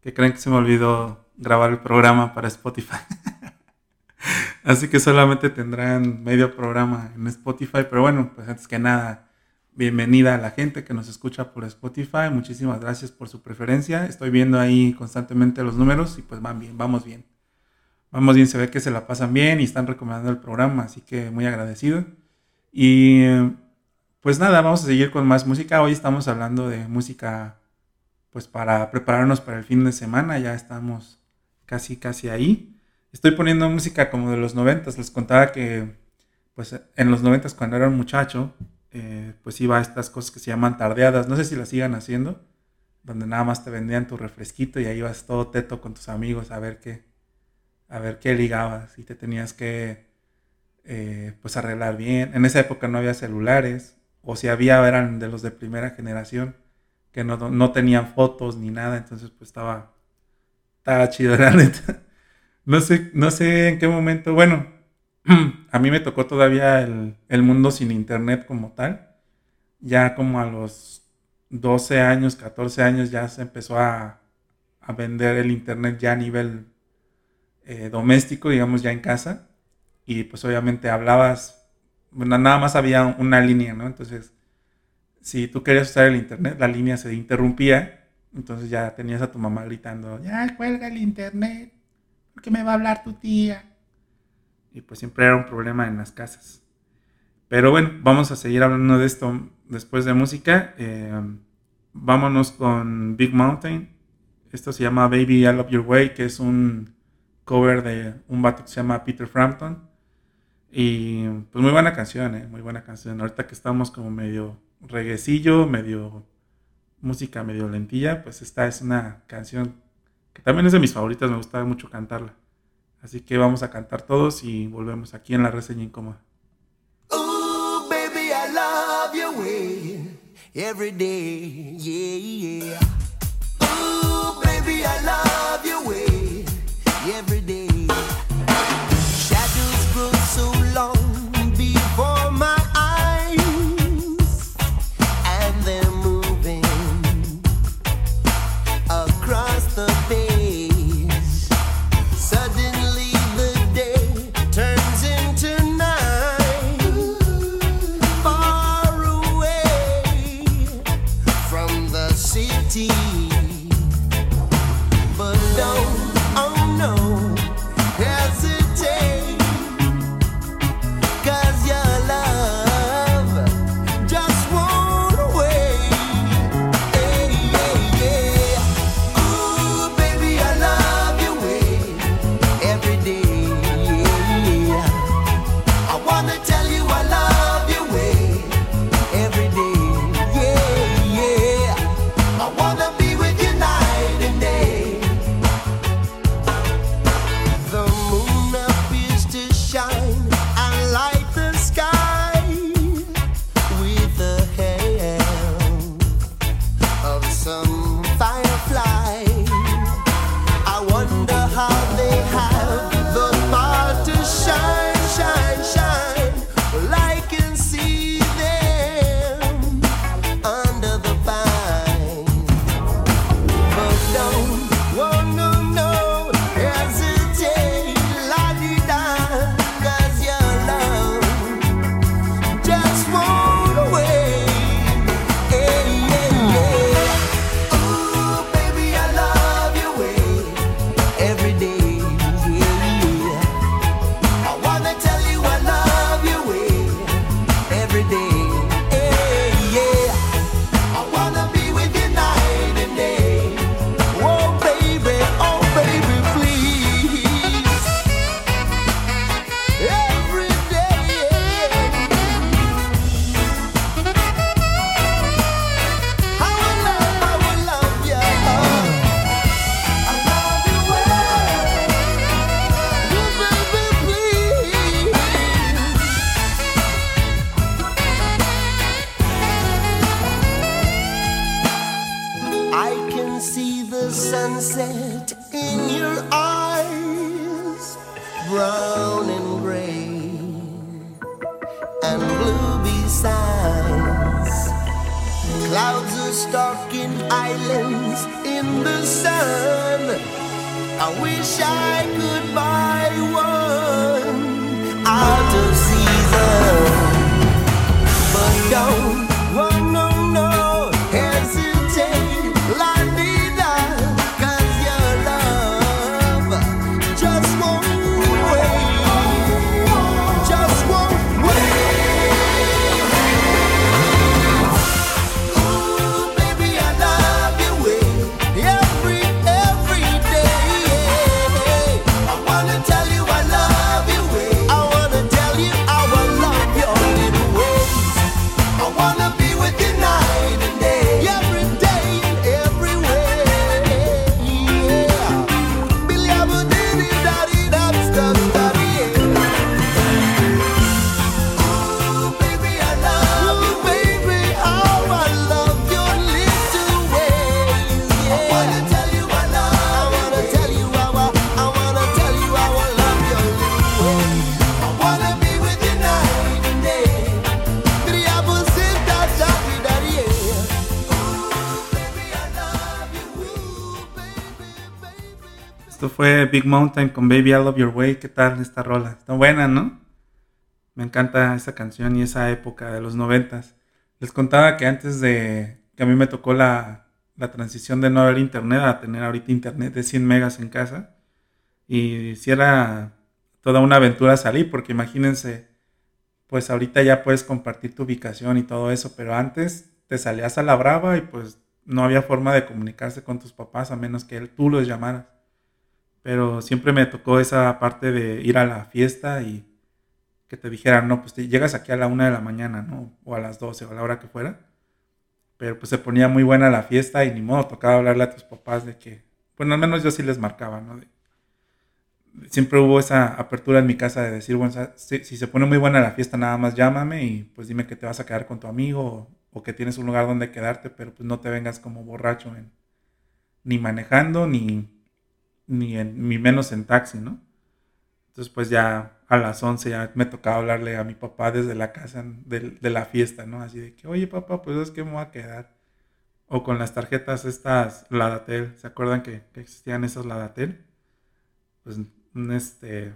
Que creen que se me olvidó grabar el programa para Spotify. Así que solamente tendrán medio programa en Spotify. Pero bueno, pues antes que nada, bienvenida a la gente que nos escucha por Spotify. Muchísimas gracias por su preferencia. Estoy viendo ahí constantemente los números y pues van bien, vamos bien. Vamos bien, se ve que se la pasan bien y están recomendando el programa, así que muy agradecido. Y pues nada, vamos a seguir con más música. Hoy estamos hablando de música, pues para prepararnos para el fin de semana. Ya estamos casi, casi ahí. Estoy poniendo música como de los noventas. Les contaba que, pues en los noventas cuando era un muchacho, eh, pues iba a estas cosas que se llaman tardeadas. No sé si las sigan haciendo, donde nada más te vendían tu refresquito y ahí ibas todo teto con tus amigos a ver qué, a ver qué ligabas y te tenías que, eh, pues arreglar bien. En esa época no había celulares o si había eran de los de primera generación, que no, tenían fotos ni nada, entonces pues estaba, estaba chido, la neta. No sé, no sé en qué momento, bueno, a mí me tocó todavía el, mundo sin internet como tal. Ya como a los 12 años, 14 años ya se empezó a, vender el internet ya a nivel eh, doméstico, digamos ya en casa. Y pues obviamente hablabas nada más había una línea, ¿no? Entonces, si tú querías usar el internet, la línea se interrumpía, entonces ya tenías a tu mamá gritando, ya cuelga el internet, porque me va a hablar tu tía. Y pues siempre era un problema en las casas. Pero bueno, vamos a seguir hablando de esto después de música. Eh, vámonos con Big Mountain. Esto se llama Baby I Love Your Way, que es un cover de un vato que se llama Peter Frampton. Y pues muy buena canción, ¿eh? muy buena canción. Ahorita que estamos como medio reguecillo, medio música medio lentilla, pues esta es una canción que también es de mis favoritas, me gusta mucho cantarla. Así que vamos a cantar todos y volvemos aquí en la reseña incómoda. Ooh, baby, I love your way every day, yeah, yeah. Big Mountain con Baby I Love Your Way. ¿Qué tal esta rola? Está buena, ¿no? Me encanta esa canción y esa época de los noventas. Les contaba que antes de que a mí me tocó la, la transición de no haber internet a tener ahorita internet de 100 megas en casa. Y si era toda una aventura salir, porque imagínense, pues ahorita ya puedes compartir tu ubicación y todo eso, pero antes te salías a la brava y pues no había forma de comunicarse con tus papás a menos que tú los llamaras. Pero siempre me tocó esa parte de ir a la fiesta y que te dijeran, no, pues te llegas aquí a la una de la mañana, ¿no? O a las 12 o a la hora que fuera. Pero pues se ponía muy buena la fiesta y ni modo, tocaba hablarle a tus papás de que, bueno, al menos yo sí les marcaba, ¿no? Siempre hubo esa apertura en mi casa de decir, bueno, si, se pone muy buena la fiesta, nada más llámame y pues dime que te vas a quedar con tu amigo o, o que tienes un lugar donde quedarte, pero pues no te vengas como borracho en, ni manejando, ni, ni, en, ni menos en taxi, ¿no? Entonces pues ya a las 11 ya me tocaba hablarle a mi papá desde la casa de, la fiesta, ¿no? Así de que, oye papá, pues es que me voy a quedar. O con las tarjetas estas Ladatel, ¿se acuerdan que, que existían esas Ladatel? Pues este,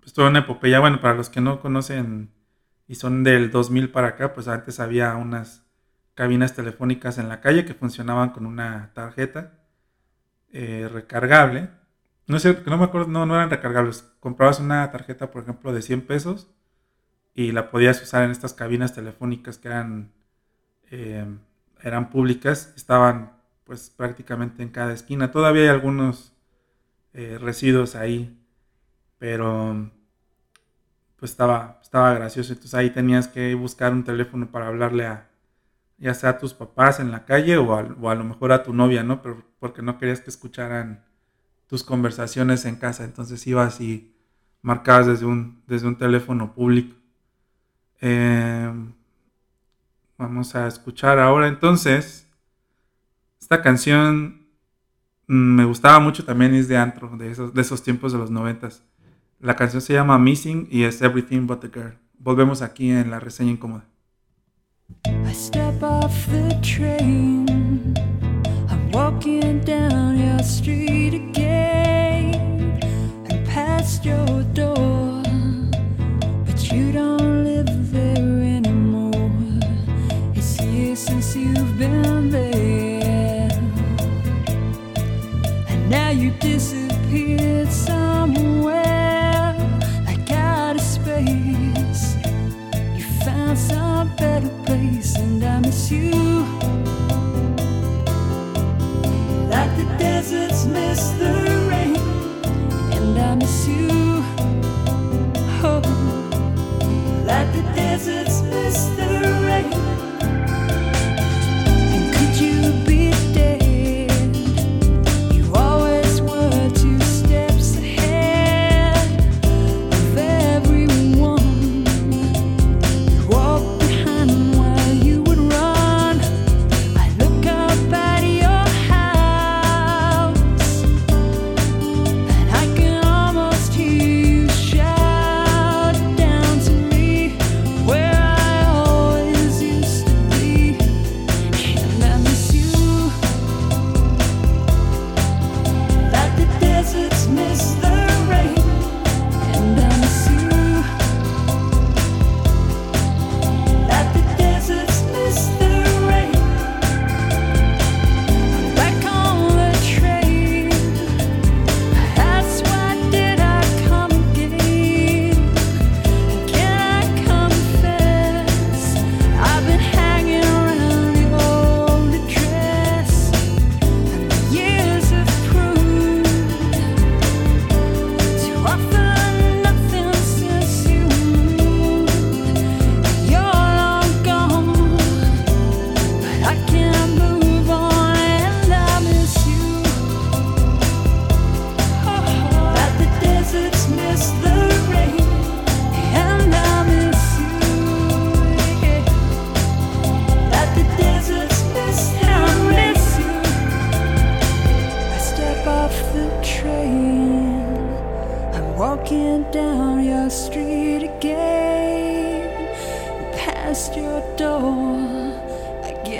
pues toda una epopeya, bueno, para los que no conocen y son del 2000 para acá, pues antes había unas cabinas telefónicas en la calle que funcionaban con una tarjeta eh, recargable. No sé, no me acuerdo, no, no eran recargables. Comprabas una tarjeta, por ejemplo, de 100 pesos y la podías usar en estas cabinas telefónicas que eran, eh, eran públicas, estaban pues prácticamente en cada esquina. Todavía hay algunos eh, residuos ahí, pero pues estaba, estaba gracioso. Entonces ahí tenías que buscar un teléfono para hablarle a ya sea a tus papás en la calle o a, lo mejor a tu novia, ¿no? Pero porque no querías que escucharan tus conversaciones en casa. Entonces ibas y marcabas desde un, desde un teléfono público. Eh, vamos a escuchar ahora entonces. Esta canción mm, me gustaba mucho también, es de antro, de esos, de esos tiempos de los noventas. La canción se llama Missing y es Everything But the Girl. Volvemos aquí en la reseña incómoda. Off the train. I'm walking down your street again and past your door. But you don't live there anymore. It's years since you've been there. And now you disappeared somewhere miss you. Like the deserts miss the rain, and I miss you. Oh, like the deserts miss the rain.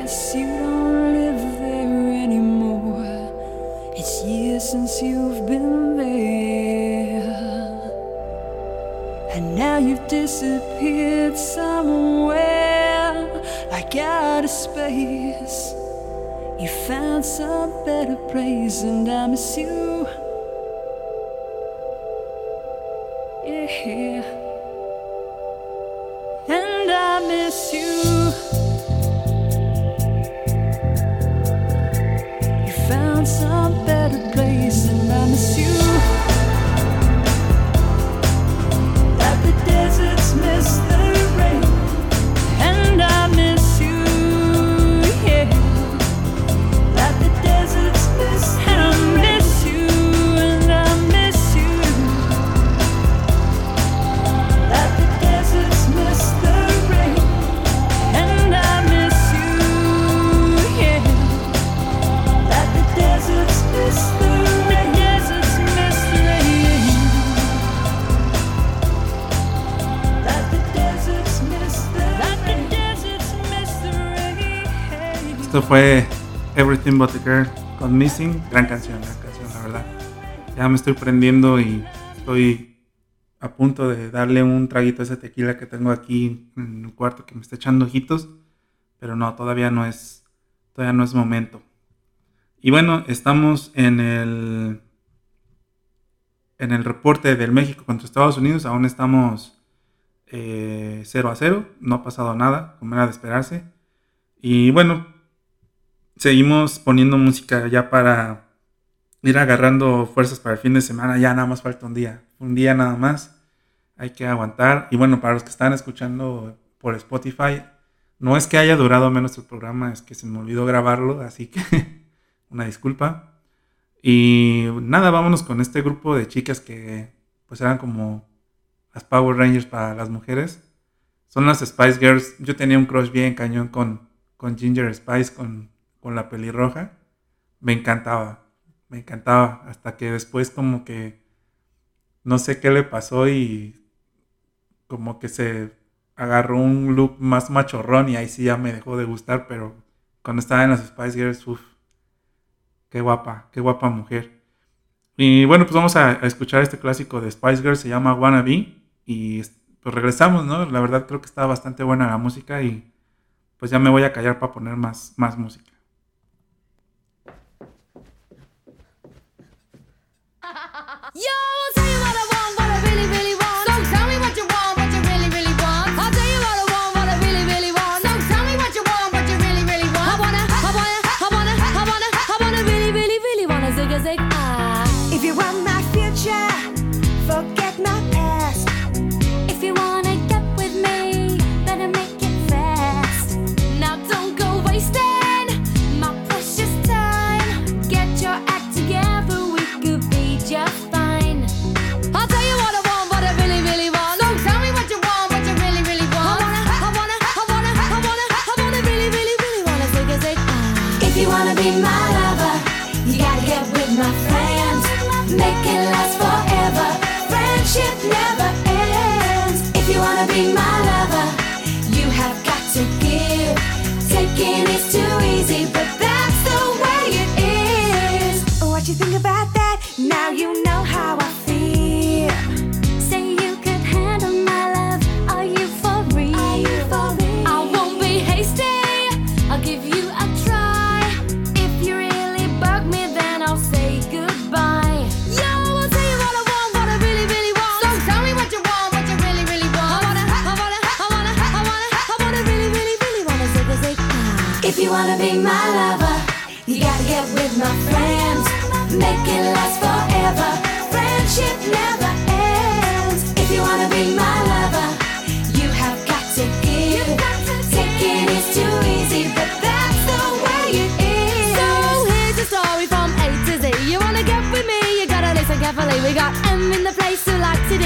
Guess you don't live there anymore. It's years since you've been there. And now you've disappeared somewhere, like out of space. You found some better place, and I miss you. Esto fue Everything But the Girl con Missing. Gran canción, gran canción, la verdad. Ya me estoy prendiendo y estoy a punto de darle un traguito a ese tequila que tengo aquí en el cuarto que me está echando ojitos. Pero no, todavía no es, todavía no es momento. Y bueno, estamos en el, en el reporte del México contra Estados Unidos. Aún estamos eh, 0 a 0. No ha pasado nada, como era de esperarse. Y bueno, seguimos poniendo música ya para ir agarrando fuerzas para el fin de semana. Ya nada más falta un día. Un día nada más. Hay que aguantar. Y bueno, para los que están escuchando por Spotify, no es que haya durado menos el programa, es que se me olvidó grabarlo, así que una disculpa. Y nada, vámonos con este grupo de chicas que pues eran como las Power Rangers para las mujeres. Son las Spice Girls. Yo tenía un crush bien cañón con, con Ginger Spice, con, con la pelirroja. Me encantaba, me encantaba. Hasta que después como que no sé qué le pasó y como que se agarró un look más machorrón y ahí sí ya me dejó de gustar, pero cuando estaba en las Spice Girls, uff, qué guapa, qué guapa mujer. Y bueno, pues vamos a, escuchar este clásico de Spice Girls, se llama Wannabe, y pues regresamos, ¿no? La verdad creo que está bastante buena la música y pues ya me voy a callar para poner más, más música. Yo,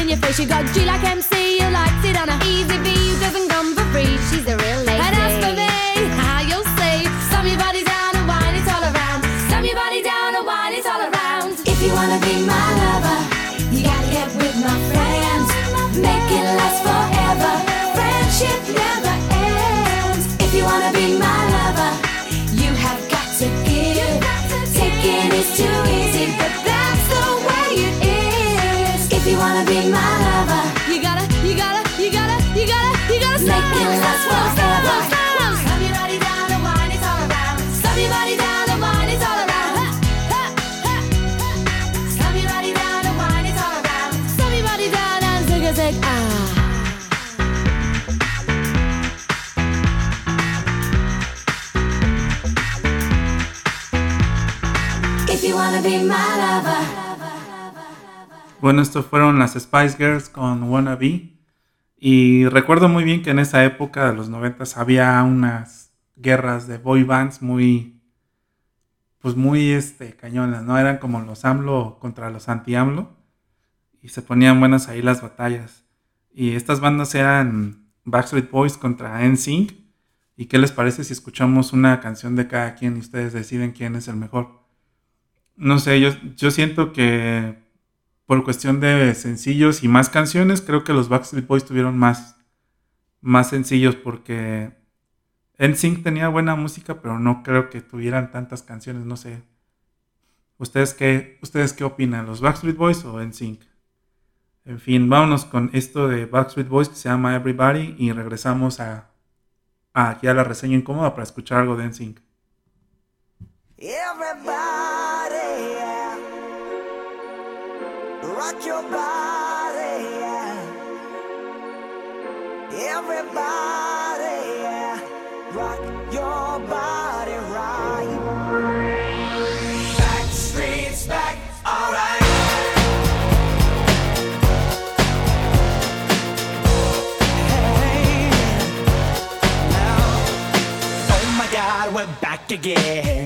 in your face. You got G like MC you like it on a easy B Bueno, estos fueron las Spice Girls con Wannabe. Y recuerdo muy bien que en esa época de los 90 había unas guerras de boy bands muy, pues muy este, cañonas, ¿no? Eran como los AMLO contra los anti-AMLO. Y se ponían buenas ahí las batallas. Y estas bandas eran Backstreet Boys contra NSYNC. ¿Y qué les parece si escuchamos una canción de cada quien y ustedes deciden quién es el mejor? No sé, yo, yo siento que por cuestión de sencillos y más canciones, creo que los Backstreet Boys tuvieron más, más sencillos porque NSYNC tenía buena música, pero no creo que tuvieran tantas canciones, no sé. ¿Ustedes qué, ¿Ustedes qué opinan? ¿Los Backstreet Boys o NSYNC? En fin, vámonos con esto de Backstreet Boys que se llama Everybody y regresamos a, a aquí a la reseña incómoda para escuchar algo de NSYNC. Everybody, rock your body, yeah. Everybody, yeah. rock your body right. Back streets back, alright. Oh my god, we're back again.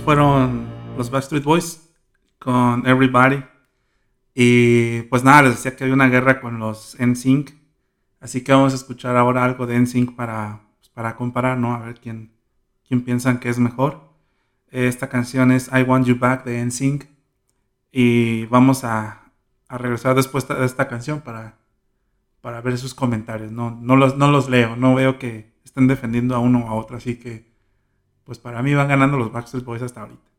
fueron los Backstreet Boys con Everybody. Y pues nada, les decía que había una guerra con los NSYNC. Así que vamos a escuchar ahora algo de NSYNC para, pues, para comparar, ¿no? A ver quién, quién piensan que es mejor. Esta canción es I Want You Back de NSYNC. Y vamos a, a regresar después de esta canción para, para ver sus comentarios. No, no, los, no los leo, no veo que estén defendiendo a uno o a otro. Así que, pues para mí van ganando los Backstreet Boys hasta ahorita.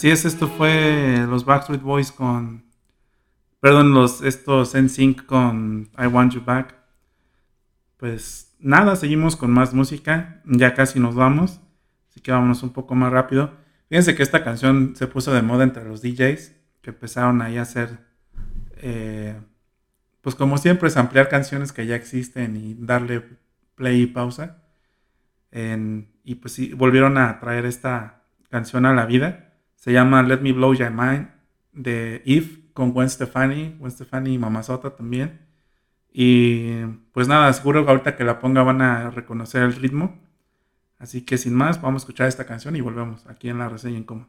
Así es, esto fue los Backstreet Boys con. Perdón, los, estos NSYNC con I Want You Back. Pues nada, seguimos con más música. Ya casi nos vamos. Así que vámonos un poco más rápido. Fíjense que esta canción se puso de moda entre los DJs. Que empezaron ahí a hacer. eh, pues como siempre, es ampliar canciones que ya existen y darle play y pausa. Y pues sí, volvieron a traer esta canción a la vida. Se llama Let Me Blow Your Mind de Eve con Gwen Stefani. Gwen Stefani y Mamazota también. Y pues nada, seguro que ahorita que la ponga van a reconocer el ritmo. Así que sin más, vamos a escuchar esta canción y volvemos aquí en la reseña incómoda.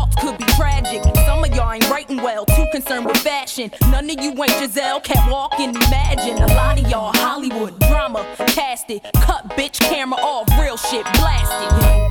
results could be tragic. Some of y'all ain't writing well, too concerned with fashion. None of you ain't Giselle, can't walk and imagine. A lot of y'all Hollywood drama, cast it. Cut bitch camera off, real shit Blast blasted.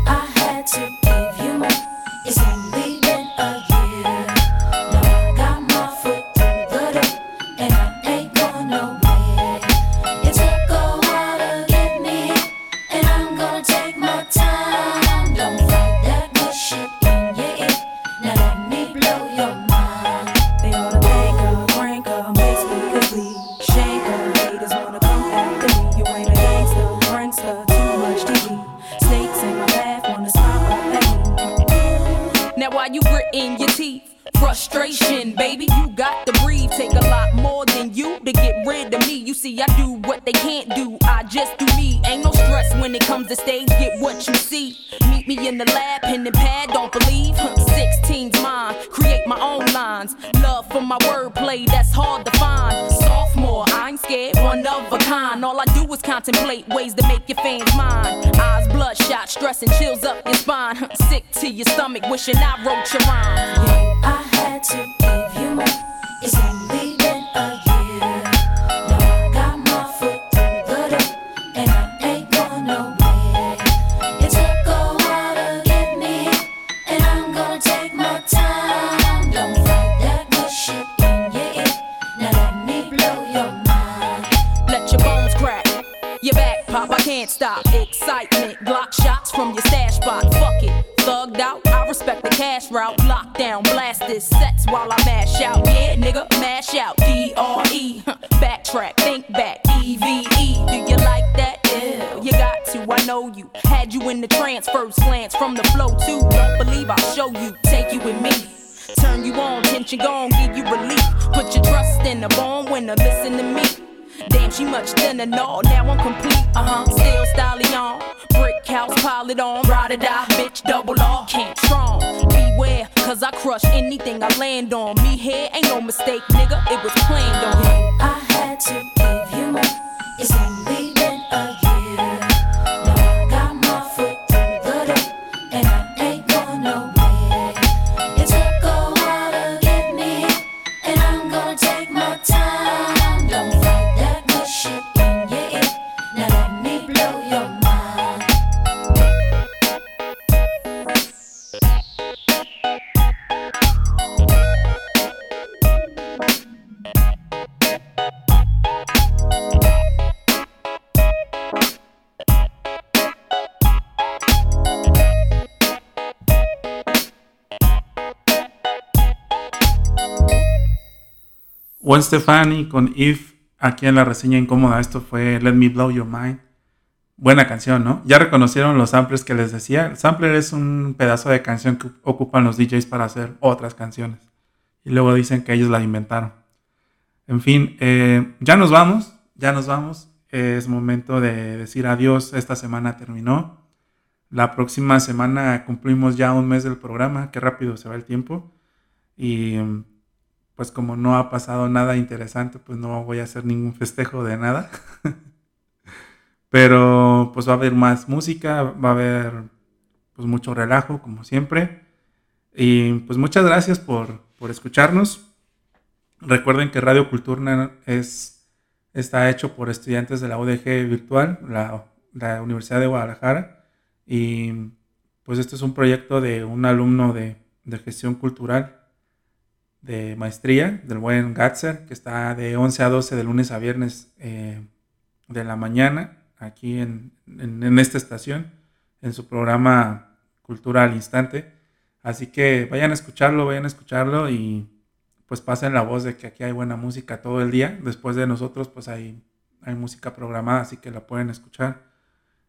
Up your spine. Sick to your stomach, wishing I wrote your rhyme. Yeah, I had to Gwen Stefani con If aquí en la reseña incómoda. Esto fue Let Me Blow Your Mind. Buena canción, ¿no? Ya reconocieron los samplers que les decía. El sampler es un pedazo de canción que ocupan los DJs para hacer otras canciones. Y luego dicen que ellos la inventaron. En fin, eh, ya nos vamos. Ya nos vamos. Es momento de decir adiós. Esta semana terminó. La próxima semana cumplimos ya un mes del programa. Qué rápido se va el tiempo. Y pues como no ha pasado nada interesante, pues no voy a hacer ningún festejo de nada. Pero pues va a haber más música, va a haber pues mucho relajo, como siempre. Y pues muchas gracias por, por escucharnos. Recuerden que Radio Culturna es, está hecho por estudiantes de la UDG virtual, la, Universidad de Guadalajara. Y pues este es un proyecto de un alumno de, de gestión cultural de maestría del buen Gatzer, que está de 11 a 12 de lunes a viernes eh, de la mañana, aquí en, en, esta estación, en su programa Cultura al Instante. Así que vayan a escucharlo, vayan a escucharlo y pues pasen la voz de que aquí hay buena música todo el día. Después de nosotros, pues hay, hay música programada, así que la pueden escuchar.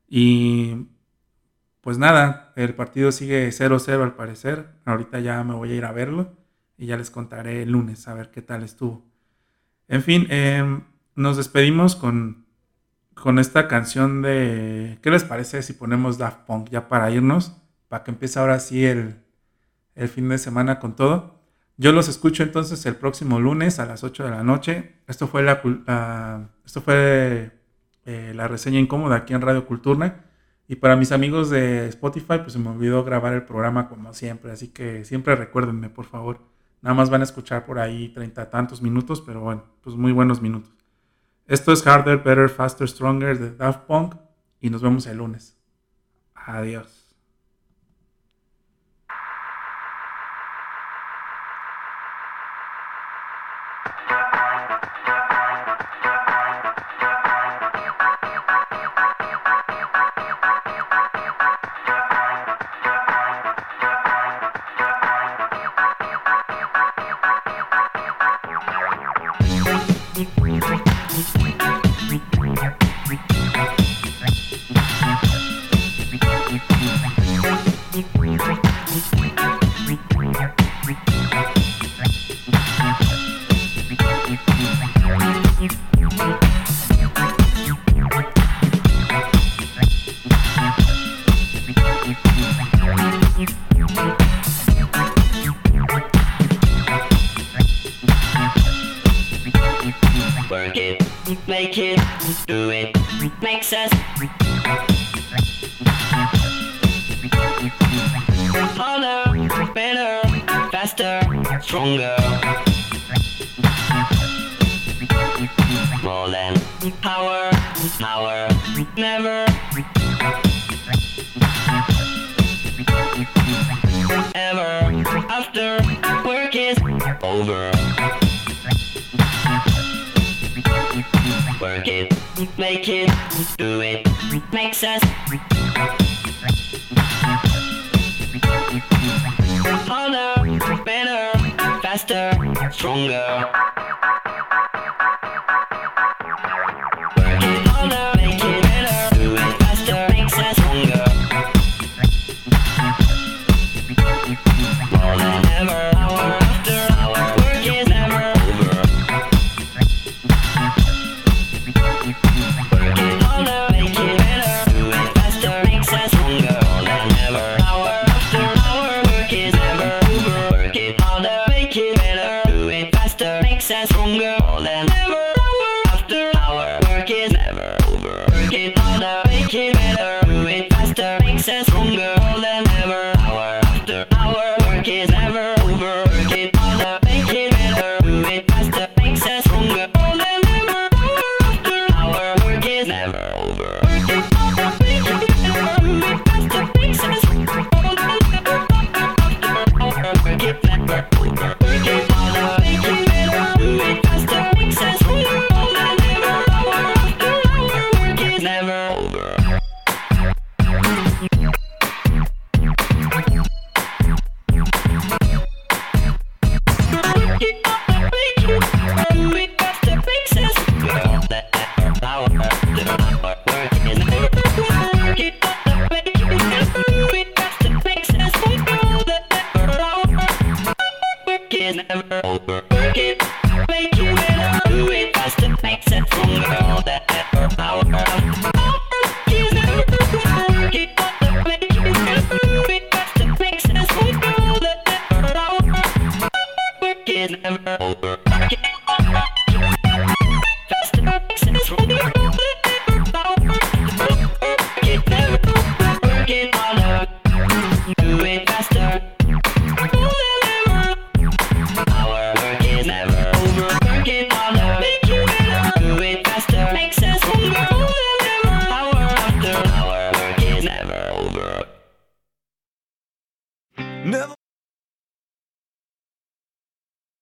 Y pues nada, el partido sigue 0-0 al parecer. Ahorita ya me voy a ir a verlo y ya les contaré el lunes a ver qué tal estuvo. En fin, em, nos despedimos con, con esta canción de... ¿Qué les parece si ponemos Daft Punk ya para irnos? Para que empiece ahora sí el, el fin de semana con todo. Yo los escucho entonces el próximo lunes a las 8 de la noche. Esto fue la, esto fue eh, la reseña incómoda aquí en Radio Culturna. Y para mis amigos de Spotify, pues se me olvidó grabar el programa como siempre. Así que siempre recuérdenme, por favor. Nada más van a escuchar por ahí treinta tantos minutos, pero bueno, pues muy buenos minutos. Esto es Harder, Better, Faster, Stronger de Daft Punk. Y nos vemos el lunes. Adiós. More than power, power, never. Ever after work is over. Work it, make it, do it, makes us stronger.